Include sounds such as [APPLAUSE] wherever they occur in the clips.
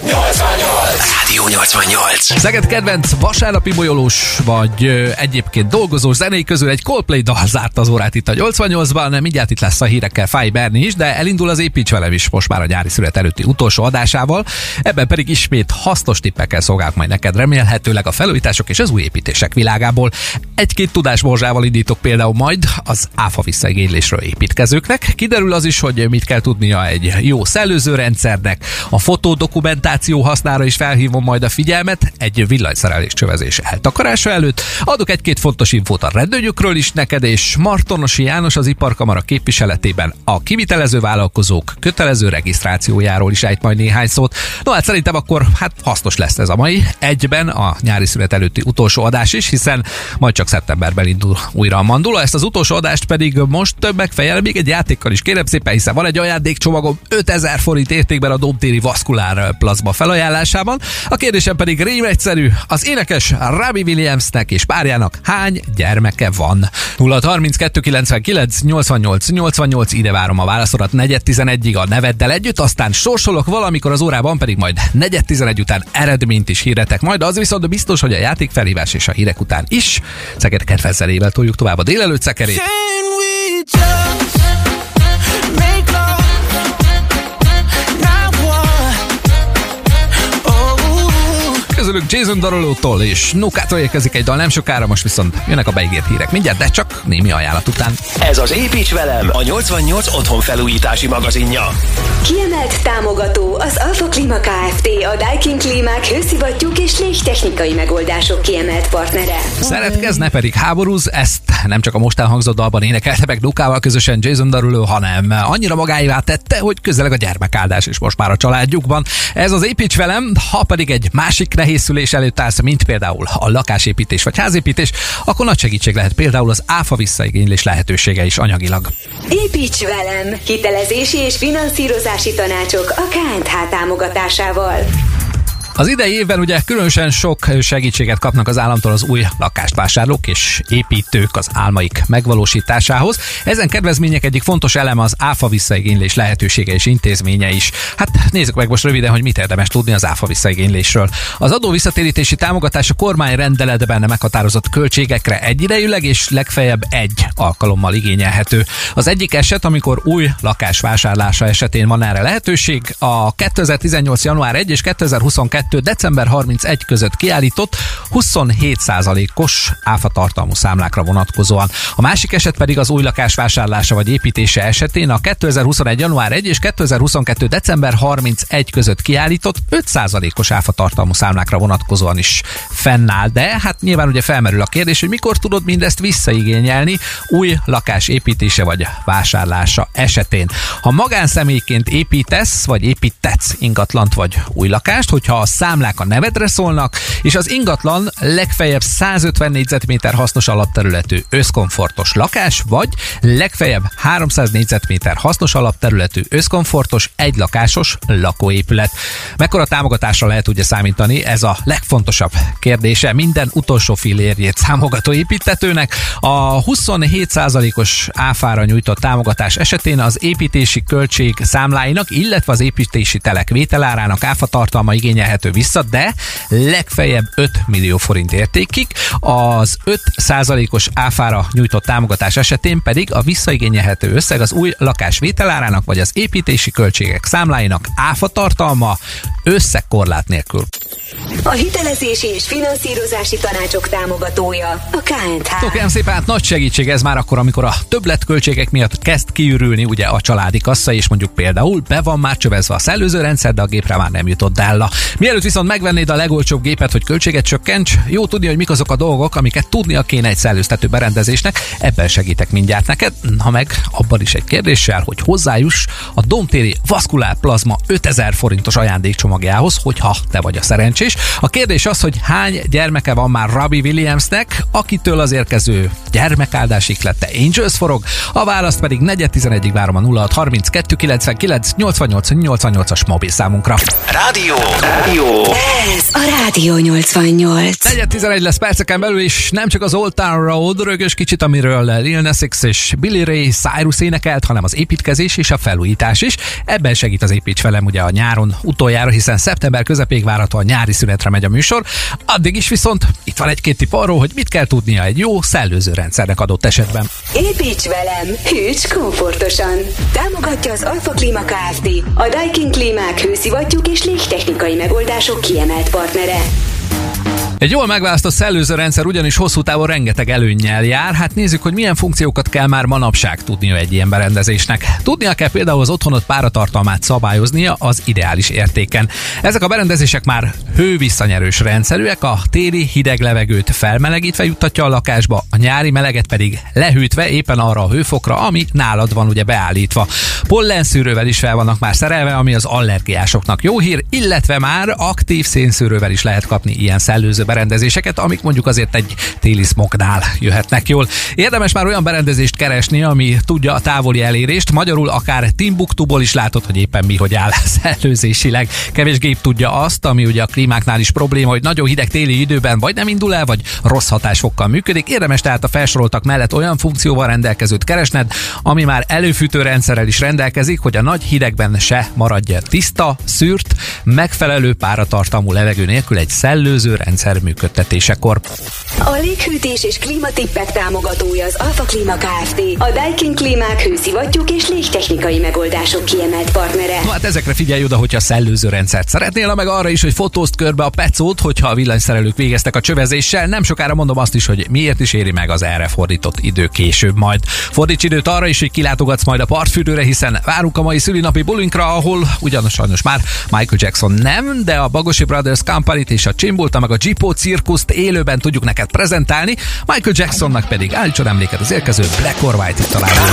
88! Rádió 88. Szeged kedvenc vasárnapi bolyolós vagy egyébként dolgozó zenék közül egy Coldplay dal zárta az órát itt a 88-ban, mindjárt itt lesz a hírekkel Fáj Berni is, de elindul az építs velem is most már a nyári szület előtti utolsó adásával, ebben pedig ismét hasznos tippekkel szolgálok majd neked remélhetőleg a felújítások és az új építések világából. Egy-két tudásmorzsával indítok például majd az áfa visszaigénylésről építkezőknek. Kiderül az is, hogy mit kell tudnia egy jó szellőzőrendszernek, a fotódokumentáció hasznára is felhívom majd a figyelmet egy villanyszerelés csövezés eltakarása előtt. Adok egy-két fontos infót a rendőrjökről is neked, és Martonosi János az Iparkamara képviseletében a kivitelező vállalkozók kötelező regisztrációjáról is ejt majd néhány szót. No hát szerintem akkor hát hasznos lesz ez a mai. Egyben a nyári szület előtti utolsó adás is, hiszen majd csak szeptemberben indul újra a mandula. Ezt az utolsó adást pedig most megfejel még egy játékkal is kérem szépen, hiszen van egy ajándékcsomagom 5000 forint értékben a Domtéri Vaskulár plazma felajánlásában. A kérdésem pedig rém egyszerű. Az énekes Robbie Williamsnek és párjának hány gyermeke van? 0 32 99 88 88 ide várom a válaszodat 411-ig a neveddel együtt, aztán sorsolok valamikor az órában, pedig majd 411 után eredményt is hirdetek. Majd az viszont biztos, hogy a játék felhívás és a hírek után is Szeged kedvezzelével toljuk tovább a délelőtt szekerét. Can we just Közülük Jason Darolótól és Nukától érkezik egy dal nem sokára, most viszont jönnek a beígért hírek. Mindjárt, de csak némi ajánlat után. Ez az Építs velem, a 88 otthon felújítási magazinja. Kiemelt támogató az Alfa Klima Kft. A Daikin Klímák hőszivattyúk és légtechnikai megoldások kiemelt partnere. Szeretkezne pedig háborúz, ezt nem csak a most elhangzott dalban énekelte meg Nukával közösen Jason Derulo, hanem annyira magáévá tette, hogy közeleg a gyermekáldás is most már a családjukban. Ez az építs velem, ha pedig egy másik nehézszülés előtt állsz, mint például a lakásépítés vagy házépítés, akkor nagy segítség lehet például az áfa visszaigénylés lehetősége is anyagilag. Építs velem! Hitelezési és finanszírozási tanácsok a KNH támogatásával. Az idei évben ugye különösen sok segítséget kapnak az államtól az új lakást vásárlók és építők az álmaik megvalósításához. Ezen kedvezmények egyik fontos eleme az áfa visszaigénylés lehetősége és intézménye is. Hát nézzük meg most röviden, hogy mit érdemes tudni az áfa visszaigénylésről. Az adó visszatérítési támogatás a kormány rendeletben meghatározott költségekre egyidejűleg és legfeljebb egy alkalommal igényelhető. Az egyik eset, amikor új lakás vásárlása esetén van erre lehetőség, a 2018. január 1 és 2022 december 31 között kiállított 27%-os áfa tartalmú számlákra vonatkozóan. A másik eset pedig az új lakás vásárlása vagy építése esetén a 2021. január 1 és 2022. december 31 között kiállított 5%-os áfa tartalmú számlákra vonatkozóan is fennáll. De hát nyilván ugye felmerül a kérdés, hogy mikor tudod mindezt visszaigényelni új lakás építése vagy vásárlása esetén. Ha magánszemélyként építesz, vagy építetsz ingatlant vagy új lakást, hogyha a számlák a nevedre szólnak, és az ingatlan legfeljebb 150 négyzetméter hasznos alapterületű összkomfortos lakás, vagy legfeljebb 300 négyzetméter hasznos alapterületű összkomfortos egylakásos lakóépület. Mekkora támogatásra lehet ugye számítani? Ez a legfontosabb kérdése minden utolsó fillérjét számogató építetőnek. A 27%-os áfára nyújtott támogatás esetén az építési költség számláinak, illetve az építési telek vételárának áfa tartalma igényelhető vissza, de legfeljebb 5 millió forint értékig. Az 5%-os áfára nyújtott támogatás esetén pedig a visszaigényelhető összeg az új lakás vételárának vagy az építési költségek számláinak áfa tartalma összegkorlát nélkül. A hitelezési és finanszírozási tanácsok támogatója a KNH. Kérem szépen, hát nagy segítség ez már akkor, amikor a többletköltségek miatt kezd kiürülni ugye a családi kassa, és mondjuk például be van már csövezve a szellőzőrendszer, de a gépre már nem jutott dálla. Mielőtt viszont megvennéd a legolcsóbb gépet, hogy költséget csökkents, jó tudni, hogy mik azok a dolgok, amiket tudnia kéne egy szellőztető berendezésnek, ebben segítek mindjárt neked, ha meg abban is egy kérdéssel, hogy hozzájuss a Domtéri Vaskulár Plazma 5000 forintos ajándékcsomagjához, hogyha te vagy a szerencsés. A kérdés az, hogy hány gyermeke van már Robbie Williamsnek, akitől az érkező gyermekáldás iklette Angels forog, a választ pedig 4.11-ig várom a 06 32 99 88 88-as mobil számunkra. Rádió, rádió, Ez a Rádió 88. 4.11 lesz perceken belül, és nem csak az Old Town Road rögös kicsit, amiről Lil Nas X és Billy Ray Cyrus énekelt, hanem az építkezés és a felújítás is. Ebben segít az építs velem ugye a nyáron utoljára, hiszen szeptember közepéig várhatóan nyári szünetre megy a műsor. Addig is viszont itt van egy-két tipp arról, hogy mit kell tudnia egy jó szellőző rendszernek adott esetben. Építs velem, hűts komfortosan. Támogatja az Alfa Klima Kft. A Daikin Klímák hőszivattyúk és légtechnikai megoldások kiemelt partnere. Egy jól megválasztott szellőző rendszer ugyanis hosszú távon rengeteg előnnyel jár. Hát nézzük, hogy milyen funkciókat kell már manapság tudnia egy ilyen berendezésnek. Tudnia kell például az otthonot páratartalmát szabályoznia az ideális értéken. Ezek a berendezések már hővisszanyerős rendszerűek, a téli hideg levegőt felmelegítve juttatja a lakásba, a nyári meleget pedig lehűtve éppen arra a hőfokra, ami nálad van ugye beállítva. Pollenszűrővel is fel vannak már szerelve, ami az allergiásoknak jó hír, illetve már aktív szénszűrővel is lehet kapni ilyen szellőző berendezéseket, amik mondjuk azért egy téli smognál jöhetnek jól. Érdemes már olyan berendezést keresni, ami tudja a távoli elérést, magyarul akár Timbuktuból is látod, hogy éppen mi hogy áll [LAUGHS] szellőzésileg. Kevés gép tudja azt, ami ugye a klímáknál is probléma, hogy nagyon hideg téli időben vagy nem indul el, vagy rossz hatásfokkal működik. Érdemes tehát a felsoroltak mellett olyan funkcióval rendelkezőt keresned, ami már előfűtő rendszerrel is rendelkezik, hogy a nagy hidegben se maradja tiszta, szűrt, megfelelő páratartalmú levegő nélkül egy szellőző rendszer működtetésekor. A léghűtés és klímatippek támogatója az Alfa Klima Kft. A Daikin Klímák hőszivattyúk és légtechnikai megoldások kiemelt partnere. No, hát ezekre figyelj oda, hogyha szellőző rendszert szeretnél, meg arra is, hogy fotózd körbe a pecót, hogyha a villanyszerelők végeztek a csövezéssel. Nem sokára mondom azt is, hogy miért is éri meg az erre fordított idő később majd. Fordíts időt arra is, hogy kilátogatsz majd a partfürdőre, hiszen várunk a mai szülinapi bulinkra, ahol ugyanis sajnos már Michael Jackson nem, de a Bagosi Brothers Company-t és a Csimbulta meg a Jeepo cirkuszt élőben tudjuk neked prezentálni, Michael Jacksonnak pedig állítson emléket az érkező Black or White itt találni a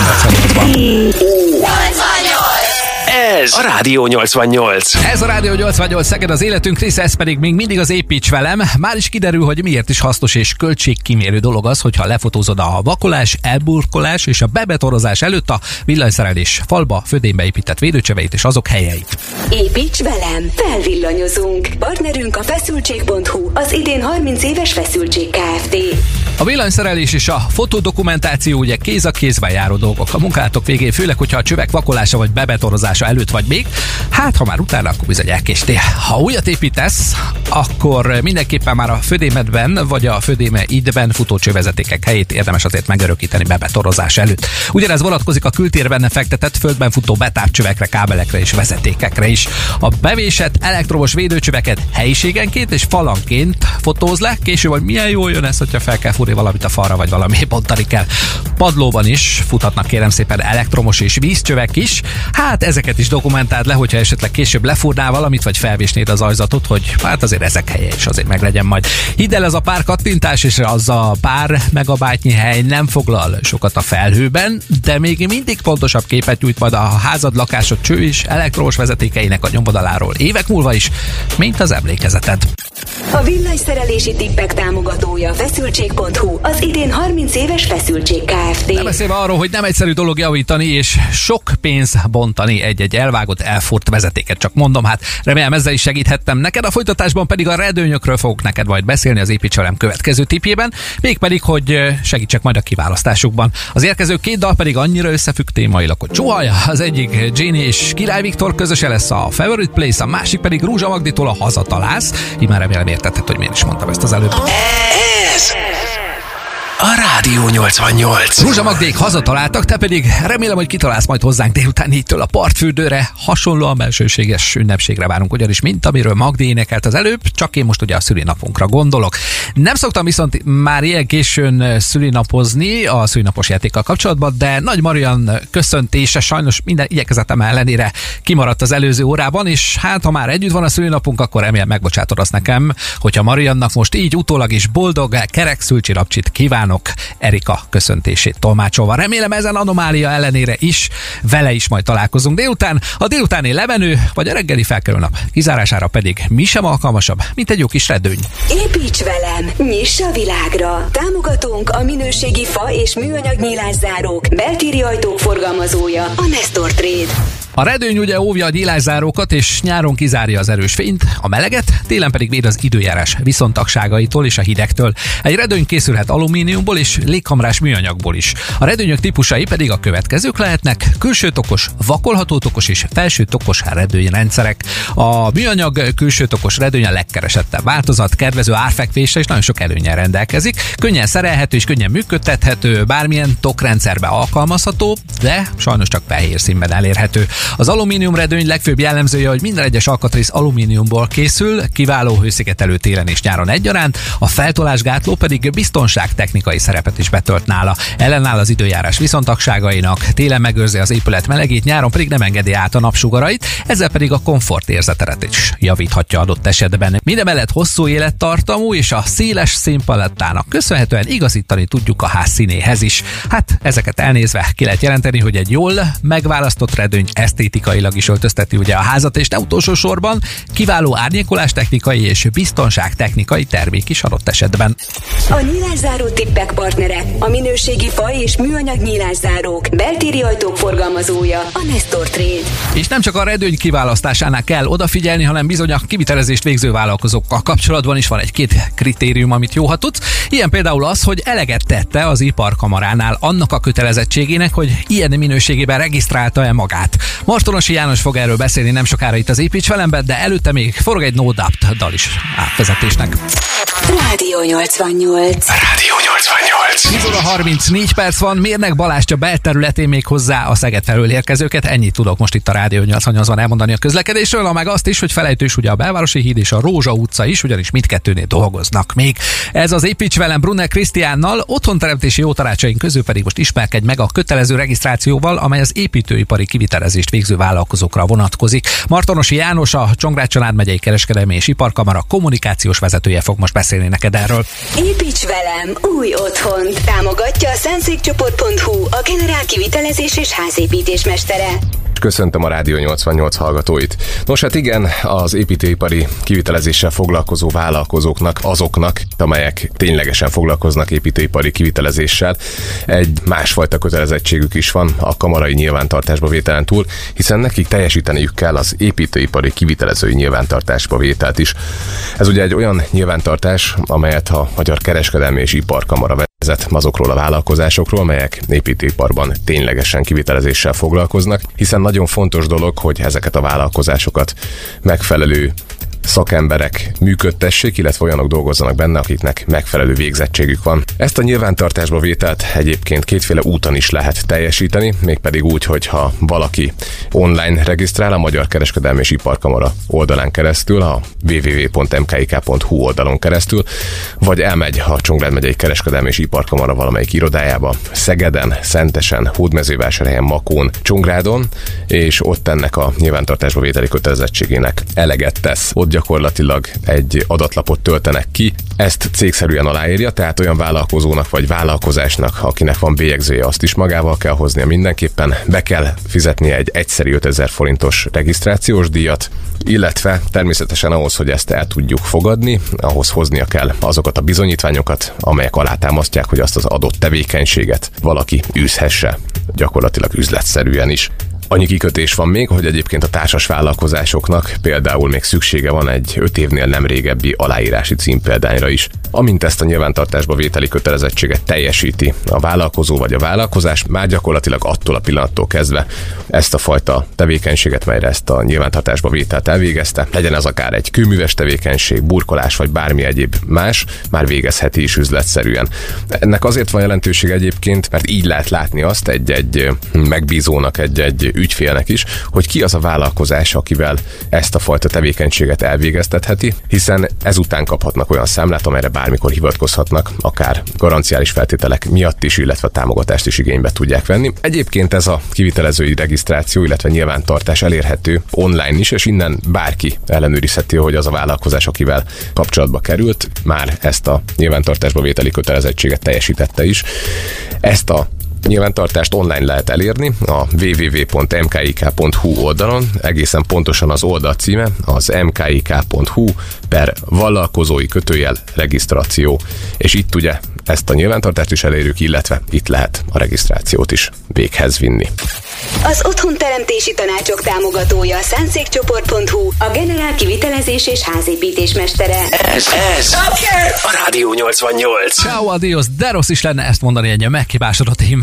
88-ban. Ez a Rádió 88. Ez a Rádió 88 Szeged az életünk része, ez pedig még mindig az építs velem. Már is kiderül, hogy miért is hasznos és költségkimérő dolog az, hogyha lefotózod a vakolás, elburkolás és a bebetorozás előtt a villanyszerelés falba, födénbe épített védőcsöveit és azok helyeit. Építs velem, felvillanyozunk. Partnerünk a feszültség.hu, az idén 30 éves feszültség Kft. A villanyszerelés és a fotodokumentáció ugye kéz a kézben járó dolgok. A munkálatok végén, főleg, hogyha a csövek vakolása vagy bebetorozása előtt vagy még, hát ha már utána, akkor bizony elkéstél. Ha újat építesz, akkor mindenképpen már a födémedben vagy a födéme idben futó csövezetékek helyét érdemes azért megörökíteni bebetorozás előtt. Ugyanez vonatkozik a kültérben fektetett földben futó betárcsövekre, kábelekre és vezetékekre is. A bevésett elektromos védőcsöveket helyiségenként és falanként fotóz le, később, hogy milyen jól jön ez, hogyha fel kell fúrni valamit a falra, vagy valami [LAUGHS] bontani kell. Padlóban is futhatnak kérem szépen elektromos és vízcsövek is. Hát ezeket is dokumentáld le, hogyha esetleg később lefúrnál valamit, vagy felvésnéd az ajzatot, hogy hát azért ezek helye is azért meglegyen majd. Hidd el, ez a pár kattintás és az a pár megabájtnyi hely nem foglal sokat a felhőben, de még mindig pontosabb képet nyújt majd a házad, lakásod cső és elektromos vezetékeinek a nyomvonaláról évek múlva is, mint az emlékezeted. A villanyszerelési tippek támogatója feszültség.hu, az idén 30 éves feszültség Kft. Nem beszélve arról, hogy nem egyszerű dolog javítani, és sok pénz bontani egy-egy elvágott, elfurt vezetéket. Csak mondom, hát remélem ezzel is segíthettem neked. A folytatásban pedig a redőnyökről fogok neked majd beszélni az építselem következő tipjében, mégpedig, hogy segítsek majd a kiválasztásukban. Az érkező két dal pedig annyira összefügg témailag, hogy csuhaja. Az egyik Jenny és Király Viktor közöse lesz a Favorite Place, a másik pedig Rúzsa Magditól a Hazatalálsz. Már remélem értetted, hogy miért is mondtam ezt az előbb. Ez a Rádió 88. Rúzsa Magdék hazataláltak, te pedig remélem, hogy kitalálsz majd hozzánk délután négytől a partfürdőre. Hasonlóan belsőséges ünnepségre várunk, ugyanis mint amiről Magdi énekelt az előbb, csak én most ugye a szülinapunkra gondolok. Nem szoktam viszont már ilyen későn szülinapozni a szülinapos játékkal kapcsolatban, de Nagy Marian köszöntése sajnos minden igyekezetem ellenére kimaradt az előző órában, és hát ha már együtt van a szülinapunk, akkor remélem megbocsátod azt nekem, hogyha Mariannak most így utólag is boldog, kerek szülcsi napcsit kívánok Erika köszöntését tolmácsolva. Remélem ezen anomália ellenére is vele is majd találkozunk délután. A délutáni lemenő vagy a reggeli felkerül nap kizárására pedig mi sem alkalmasabb, mint egy jó kis redőny. Építs velem, nyiss a világra! Támogatónk a minőségi fa és műanyag nyílászárók, beltéri ajtók forgalmazója, a Nestor Trade. A redőny ugye óvja a gyílászárókat, és nyáron kizárja az erős fényt, a meleget, télen pedig véd az időjárás viszontagságaitól és a hidegtől. Egy redőny készülhet alumíniumból és légkamrás műanyagból is. A redőnyök típusai pedig a következők lehetnek: külső tokos, vakolható tokos és felső tokos redőnyrendszerek. A műanyag külső tokos redőny a legkeresettebb változat, kedvező árfekvésre és nagyon sok előnyel rendelkezik. Könnyen szerelhető és könnyen működtethető, bármilyen tokrendszerbe alkalmazható, de sajnos csak fehér színben elérhető. Az alumínium redőny legfőbb jellemzője, hogy minden egyes alkatrész alumíniumból készül, kiváló hőszigetelő télen és nyáron egyaránt, a feltolásgátló pedig biztonságtechnikai szerepet is betölt nála. Ellenáll az időjárás viszontagságainak, télen megőrzi az épület melegét, nyáron pedig nem engedi át a napsugarait, ezzel pedig a komfort érzetet is javíthatja adott esetben. Mindemellett hosszú élettartamú és a széles színpalettának köszönhetően igazítani tudjuk a ház színéhez is. Hát ezeket elnézve ki lehet jelenteni, hogy egy jól megválasztott redőny esztétikailag is öltözteti ugye a házat, és ne utolsó sorban kiváló árnyékolás technikai és biztonság technikai termék is adott esetben. A nyílászáró tippek partnere, a minőségi fa és műanyag nyílászárók, beltéri ajtók forgalmazója, a Nestor Trade. És nem csak a redőny kiválasztásánál kell odafigyelni, hanem bizony a kivitelezést végző vállalkozókkal kapcsolatban is van egy-két kritérium, amit jó ha tudsz. Ilyen például az, hogy eleget tette az iparkamaránál annak a kötelezettségének, hogy ilyen minőségében regisztrálta-e magát. Martonosi János fog erről beszélni nem sokára itt az Építs velembe, de előtte még forog egy No Doubt dal is átvezetésnek. Rádió 88. Rádió 88. 10 óra 34 perc van, mérnek Balázsja belterületén még hozzá a Szeged felől érkezőket. Ennyit tudok most itt a Rádió 88-ban elmondani a közlekedésről, a meg azt is, hogy felejtős ugye a Belvárosi híd és a Rózsa utca is, ugyanis mindkettőnél dolgoznak még. Ez az Építs velem Brunner Krisztiánnal, otthonteremtési jó tanácsaink közül pedig most ismerkedj meg a kötelező regisztrációval, amely az építőipari kivitelezést végző vállalkozókra vonatkozik. Martonosi János, a Csongrád Család megyei kereskedelmi és iparkamara kommunikációs vezetője fog most beszélni neked erről. Építs velem új otthon. Támogatja a szentszékcsoport.hu, a generál kivitelezés és házépítés mestere. Köszöntöm a Rádió 88 hallgatóit. Nos hát igen, az építőipari kivitelezéssel foglalkozó vállalkozóknak, azoknak, amelyek ténylegesen foglalkoznak építőipari kivitelezéssel, egy másfajta kötelezettségük is van a kamarai nyilvántartásba vételen túl, hiszen nekik teljesíteniük kell az építőipari kivitelezői nyilvántartásba vételt is. Ez ugye egy olyan nyilvántartás, amelyet a Magyar Kereskedelmi és Iparkamara vezet azokról a vállalkozásokról, amelyek építőiparban ténylegesen kivitelezéssel foglalkoznak, hiszen nagyon fontos dolog, hogy ezeket a vállalkozásokat megfelelő szakemberek működtessék, illetve olyanok dolgozzanak benne, akiknek megfelelő végzettségük van. Ezt a nyilvántartásba vételt egyébként kétféle úton is lehet teljesíteni, mégpedig úgy, hogyha valaki online regisztrál a Magyar Kereskedelmi és Iparkamara oldalán keresztül, a www.mkik.hu oldalon keresztül, vagy elmegy a Csongrád megyei Kereskedelmi és Iparkamara valamelyik irodájába, Szegeden, Szentesen, Hódmezővásárhelyen, Makón, Csongrádon, és ott ennek a nyilvántartásba vételi kötelezettségének eleget tesz. Ott gyakorlatilag egy adatlapot töltenek ki, ezt cégszerűen aláírja, tehát olyan vállalkozónak vagy vállalkozásnak, akinek van bélyegzője, azt is magával kell hoznia mindenképpen, be kell fizetnie egy egyszeri 5000 forintos regisztrációs díjat, illetve természetesen ahhoz, hogy ezt el tudjuk fogadni, ahhoz hoznia kell azokat a bizonyítványokat, amelyek alátámasztják, hogy azt az adott tevékenységet valaki űzhesse, gyakorlatilag üzletszerűen is. Annyi kikötés van még, hogy egyébként a társas vállalkozásoknak például még szüksége van egy 5 évnél nem régebbi aláírási címpéldányra is. Amint ezt a nyilvántartásba vételi kötelezettséget teljesíti a vállalkozó vagy a vállalkozás, már gyakorlatilag attól a pillanattól kezdve ezt a fajta tevékenységet, melyre ezt a nyilvántartásba vételt elvégezte, legyen ez akár egy kőműves tevékenység, burkolás vagy bármi egyéb más, már végezheti is üzletszerűen. Ennek azért van jelentőség egyébként, mert így lehet látni azt egy-egy megbízónak, egy-egy ügyfélnek is, hogy ki az a vállalkozás, akivel ezt a fajta tevékenységet elvégeztetheti, hiszen ezután kaphatnak olyan számlát, amelyre bármikor hivatkozhatnak, akár garanciális feltételek miatt is, illetve támogatást is igénybe tudják venni. Egyébként ez a kivitelezői regisztráció, illetve nyilvántartás elérhető online is, és innen bárki ellenőrizheti, hogy az a vállalkozás, akivel kapcsolatba került, már ezt a nyilvántartásba vételi kötelezettséget teljesítette is. Ezt a Nyilvántartást online lehet elérni a www.mkik.hu oldalon, egészen pontosan az oldal címe az mkik.hu per vállalkozói kötőjel regisztráció, és itt ugye ezt a nyilvántartást is elérjük, illetve itt lehet a regisztrációt is véghez vinni. Az otthonteremtési tanácsok támogatója a szánszékcsoport.hu, a generál kivitelezés és házépítés mestere. Ez, ez a Rádió 88. Ciao, adios, de rossz is lenne ezt mondani egy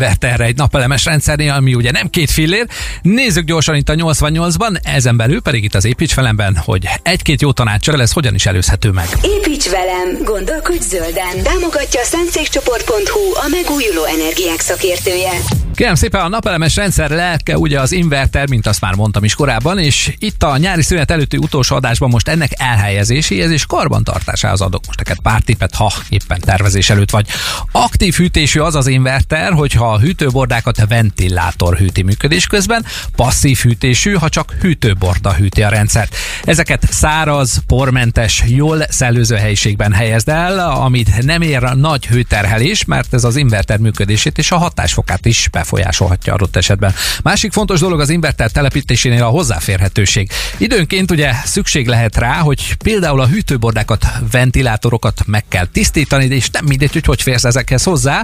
megkibásodott inverterre egy napelemes rendszernél, ami ugye nem két fillér. Nézzük gyorsan itt a 88-ban, ezen belül pedig itt az építs felemben, hogy egy-két jó tanácsra ez hogyan is előzhető meg. Építs velem, gondolkodj zölden. Támogatja a szánszékcsoport.hu, a megújuló energiák szakértője. Kérem szépen, a napelemes rendszer lelke ugye az inverter, mint azt már mondtam is korábban, és itt a nyári szünet előtti utolsó adásban most ennek elhelyezéséhez és karbantartásához adok most neked pár tippet, ha éppen tervezés előtt vagy. Aktív hűtésű az az inverter, hogyha a hűtőbordákat a ventilátor hűti működés közben, passzív hűtésű, ha csak hűtőborda hűti a rendszert. Ezeket száraz, pormentes, jól szellőző helyiségben helyezd el, amit nem ér nagy hőterhelés, mert ez az inverter működését és a hatásfokát is befolyásolhatja adott esetben. Másik fontos dolog az inverter telepítésénél a hozzáférhetőség. Időnként ugye szükség lehet rá, hogy például a hűtőbordákat, ventilátorokat meg kell tisztítani, és nem mindegy, hogy hogy férsz ezekhez hozzá,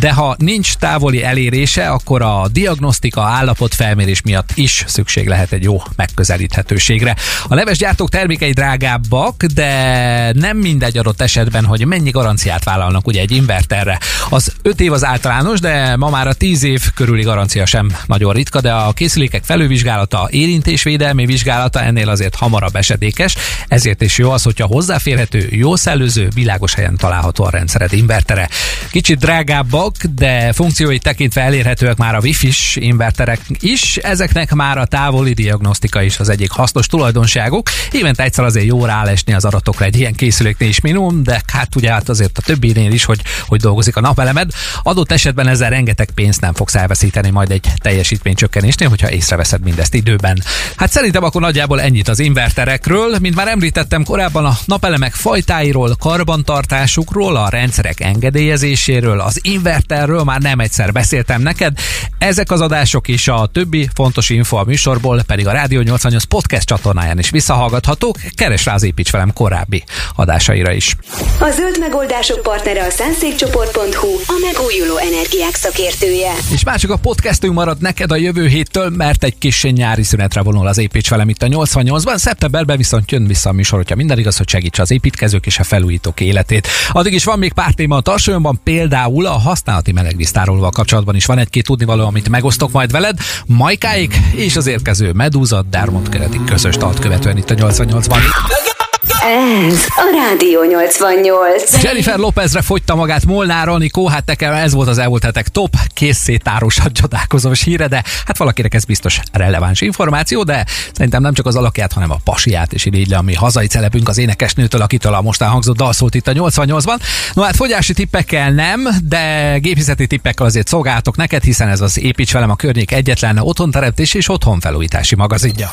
de ha nincs távoli elérése, akkor a diagnosztika állapot felmérés miatt is szükség lehet egy jó megközelíthetőségre. A leves gyártók termékei drágábbak, de nem mindegy adott esetben, hogy mennyi garanciát vállalnak ugye egy inverterre. Az 5 év az általános, de ma már a 10 év körüli garancia sem nagyon ritka, de a készülékek felővizsgálata, érintésvédelmi vizsgálata ennél azért hamarabb esedékes, ezért is jó az, hogyha hozzáférhető, jó szellőző, világos helyen található a rendszered invertere. Kicsit drágábbak, de funkciói tekintve elérhetőek már a Wi-Fi-s inverterek is, ezeknek már a távoli diagnosztika is az egyik hasznos tulajdonságuk. Évente egyszer azért jó rálesni az adatokra egy ilyen készüléknél is minimum, de hát ugye hát azért a többinél is, hogy, hogy dolgozik a napelemed. Adott esetben ezzel rengeteg pénzt nem fogsz elveszíteni majd egy teljesítménycsökkenésnél, hogyha észreveszed mindezt időben. Hát szerintem akkor nagyjából ennyit az inverterekről. Mint már említettem korábban, a napelemek fajtáiról, karbantartásukról, a rendszerek engedélyezéséről, az inverterről már nem egyszer beszéltem neked. Ezek az adások is a többi fontos info a műsorból pedig a Rádió 88 podcast csatornáján is visszahallgathatók. Keres rá az építs velem korábbi adásaira is. A zöld megoldások partnere a szánszékcsoport.hu, a megújuló energiák szakértője. És már csak a podcastünk marad neked a jövő héttől, mert egy kis nyári szünetre vonul az építs velem itt a 88-ban. Szeptemberben viszont jön vissza a műsor, hogyha minden igaz, hogy segítse az építkezők és a felújítók életét. Addig is van még pár téma a tarsolyomban, például a használati melegvíztárolóval kapcsolatban is van egy-két tudnivaló, amit megosztok majd veled. Majkáik és az érkező Medúza Dermont kereti közös tart követően itt a 88-ban. Ez a Rádió 88. Jennifer Lopezre fogyta magát Molnár Anikó, hát nekem ez volt az elmúlt hetek top készszétárosat csodálkozós híre, de hát valakinek ez biztos releváns információ, de szerintem nem csak az alakját, hanem a pasiát is így le, ami hazai celebünk az énekesnőtől, akitől a mostán hangzott dal szólt itt a 88-ban. No hát fogyási tippekkel nem, de gépészeti tippekkel azért szolgáltok neked, hiszen ez az Építs velem a környék egyetlen otthonteremtés és otthonfelújítási magazinja.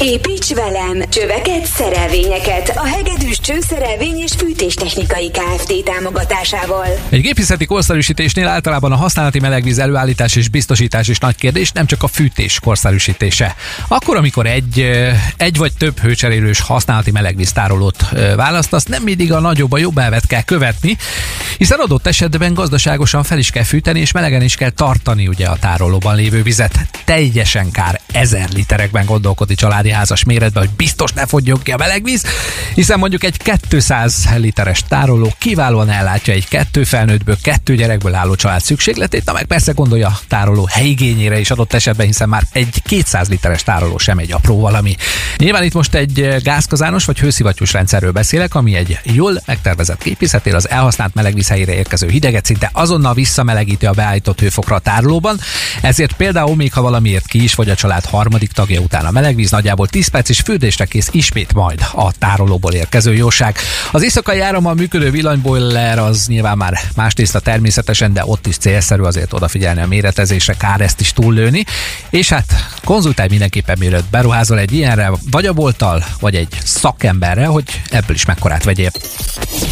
Építs velem! Csöveket, szerelvényeket a Hegedűs Csőszerelvény és Fűtéstechnikai Kft. támogatásával. Egy gépészeti korszerűsítésnél általában a használati melegvíz előállítás és biztosítás is nagy kérdés, nem csak a fűtés korszerűsítése. Akkor, amikor egy, ö, egy vagy több hőcserélős használati melegvíz tárolót ö, választasz, nem mindig a nagyobb a jobb elvet kell követni, hiszen adott esetben gazdaságosan fel is kell fűteni, és melegen is kell tartani ugye a tárolóban lévő vizet. Teljesen kár ezer literekben gondolkodni családi házas méretben, hogy biztos ne fogjon ki a melegvíz, Hiszen mondjuk egy 200 literes tároló kiválóan ellátja egy kettő felnőttből, kettő gyerekből álló család szükségletét, na meg persze gondolja a tároló helyigényére is adott esetben, hiszen már egy 200 literes tároló sem egy apró valami. Nyilván itt most egy gázkazános vagy hőszivattyús rendszerről beszélek, ami egy jól megtervezett képészetél az elhasznált melegvíz helyére érkező hideget szinte azonnal visszamelegíti a beállított hőfokra a tárolóban, ezért például még ha valamiért ki is vagy a család harmadik tagja után a melegvíz nagyjából 10 perc és fűtésre kész ismét majd a tárolóból érkező jóság. Az éjszakai árammal működő villanyboiler az nyilván már más tészta természetesen, de ott is célszerű azért odafigyelni a méretezésre, kár ezt is túllőni. És hát konzultálj mindenképpen mielőtt beruházol egy ilyenre, vagy a bolttal, vagy egy szakemberre, hogy ebből is mekkorát vegyél.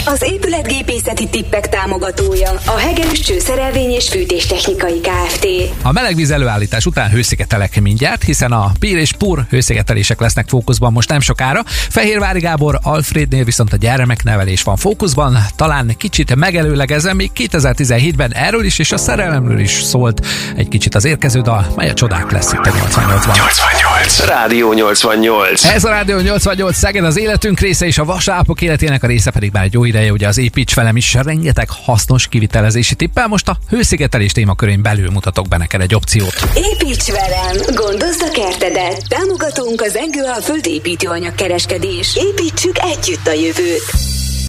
Az épületgépészeti tippek támogatója a Hegerüs Csőszerelvény és Fűtéstechnikai Kft. A melegvíz előállítás után hőszigetelek mindjárt, hiszen a pír és pur hőszigetelések lesznek fókuszban most nem sokára. Fehérvári Gábor Alfrednél viszont a gyermeknevelés van fókuszban, talán kicsit megelőlegezem, még 2017-ben erről is és a szerelemről is szólt egy kicsit az érkező dal, mely a csodák lesz itt a 88-ban. 88. Rádió 88. Ez a Rádió 88 Szeged az életünk része és a vasápok életének a része pedig már egy jó ideje, ugye az építs velem is rengeteg hasznos kivitelezési tippel. Most a hőszigetelés témakörén belül mutatok be neked egy opciót. Építs velem! Gondozd a kertedet! Támogatunk az Engő a földépítőanyag kereskedés. Építsük együtt a jövőt!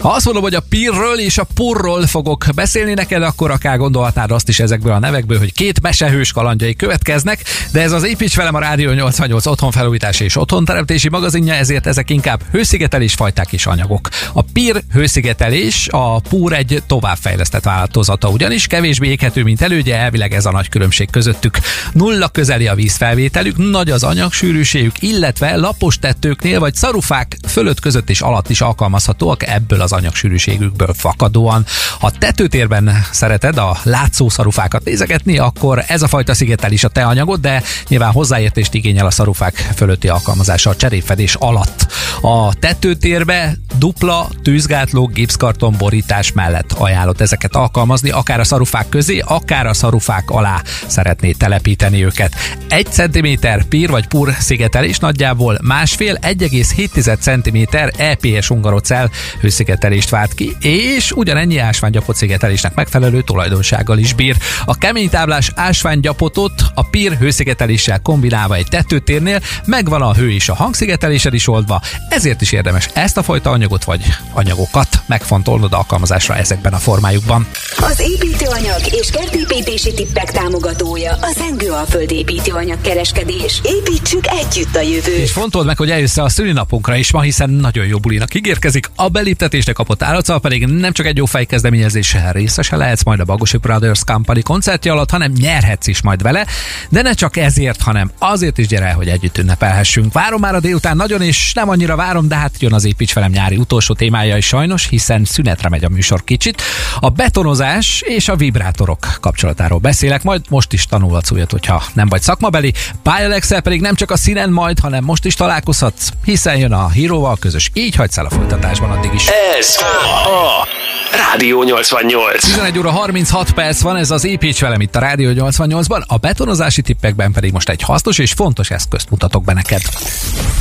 Ha azt mondom, hogy a pirről és a purról fogok beszélni neked, akkor akár gondolhatnád azt is ezekből a nevekből, hogy két mesehős kalandjai következnek, de ez az Építs velem a Rádió 88 otthonfelújítási és otthonteremtési magazinja, ezért ezek inkább hőszigetelés fajták és anyagok. A pir hőszigetelés, a pur egy továbbfejlesztett változata, ugyanis kevésbé éghető, mint elődje, elvileg ez a nagy különbség közöttük. Nulla közeli a vízfelvételük, nagy az anyagsűrűségük, illetve lapos tettőknél vagy szarufák fölött között és alatt is alkalmazhatóak ebből az anyagsűrűségükből fakadóan. Ha tetőtérben szereted a látszó szarufákat nézegetni, akkor ez a fajta szigetelés a te anyagod, de nyilván hozzáértést igényel a szarufák fölötti alkalmazása a cserépfedés alatt. A tetőtérbe dupla tűzgátló gipszkarton borítás mellett ajánlott ezeket alkalmazni, akár a szarufák közé, akár a szarufák alá szeretné telepíteni őket. Egy centiméter pír vagy pur szigetelés nagyjából másfél 1,7 cm EPS ungarocell hőszigetelést vált ki, és ugyanennyi ásványgyapot szigetelésnek megfelelő tulajdonsággal is bír. A kemény táblás ásványgyapotot a pír hőszigeteléssel kombinálva egy tetőtérnél megvan a hő és a hangszigetelésed is oldva, ezért is érdemes ezt a fajta anyagot vagy anyagokat megfontolnod alkalmazásra ezekben a formájukban. Az építőanyag és kertépítési tippek támogatója a Zengő a földépítőanyag kereskedés. Építsük együtt a jövőt! És fontold meg, hogy eljössz a szülinapunkra is ma, hiszen nagyon jó bulinak ígérkezik. A beléptetésre kapott állatszal pedig nem csak egy jó fejkezdeményezéssel részese lehetsz majd a Bagosi Brothers Company koncertje alatt, hanem nyerhetsz is majd vele. De ne csak ezért, hanem azért is gyere, hogy együtt ünnepelhessünk. Várom már a délután nagyon, és nem annyira várom, de hát jön az építs velem nyári utolsó témája is sajnos, hiszen szünetre megy a műsor kicsit. A betonozás és a vibrátorok kapcsolatáról beszélek, majd most is tanulhatsz újat, hogyha nem vagy szakmabeli. Pályalexel pedig nem csak a színen majd, hanem most is találkozhatsz, hiszen jön a híróval közös. Így hagysz el a folytatásban addig is. Ez a Rádió 88. 11 óra 36 perc van, ez az Építs velem itt a Rádió 88-ban, a betonozási tippekben pedig most egy hasznos és fontos eszközt mutatok be neked.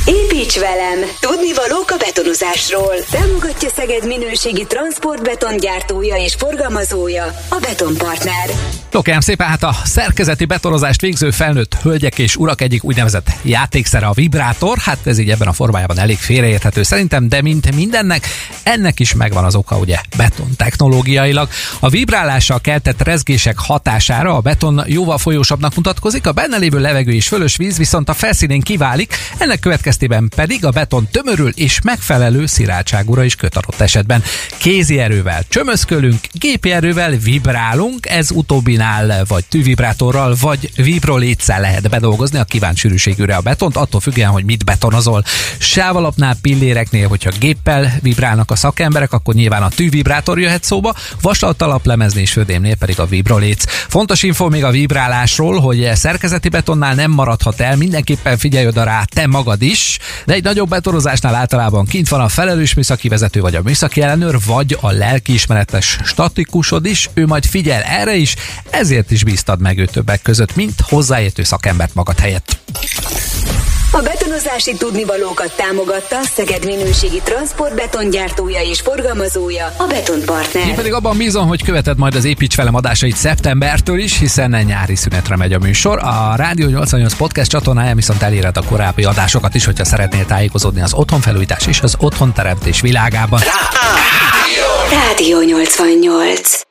Építs velem! Tudni valók a betonozásról. Támogatja Szeged minőségi transportbetongyártója és forgalmazója a Betonpartner. No, kérem szépen, hát a szerkezeti betonozást végző felnőtt hölgyek és urak egyik úgynevezett játékszere a vibrátor, hát ez így ebben a formájában elég félreérthető szerintem, de mint mindennek, ennek is megvan az oka, ugye, beton technológiailag. A vibrálással keltett rezgések hatására a beton jóval folyósabbnak mutatkozik, a benne lévő levegő és fölös víz viszont a felszínén kiválik, ennek következtében pedig a beton tömörül és megfelelő szilárdságúra is köt adott esetben. Kézi erővel csömözkölünk, gépi erővel vibrálunk, ez utóbbinál vagy tűvibrátorral, vagy vibrolétszel lehet bedolgozni a kívánt sűrűségűre a betont, attól függően, hogy mit betonozol. Sávalapnál, pilléreknél, hogyha géppel vibrálnak a szakemberek, akkor nyilván a tűvibrátor jöhet szóba, vasalt lemezni és födémnél pedig a vibroléc. Fontos info még a vibrálásról, hogy szerkezeti betonnál nem maradhat el, mindenképpen figyelj oda rá te magad is, de egy nagyobb betonozásnál általában kint van a felelős műszaki vezető, vagy a műszaki ellenőr, vagy a lelkiismeretes statikusod is, ő majd figyel erre is, ezért is bíztad meg ő többek között, mint hozzáértő szakembert magad helyett. A betonozási tudnivalókat támogatta a Szeged minőségi transportbetongyártója és forgalmazója, a Betonpartner. Én pedig abban bízom, hogy követed majd az Építs velem adásait szeptembertől is, hiszen nyári szünetre megy a műsor. A Rádió 88 podcast csatornáján viszont eléred a korábbi adásokat is, hogyha szeretnél tájékozódni az otthonfelújítás és az otthonteremtés világában. Rádió 88.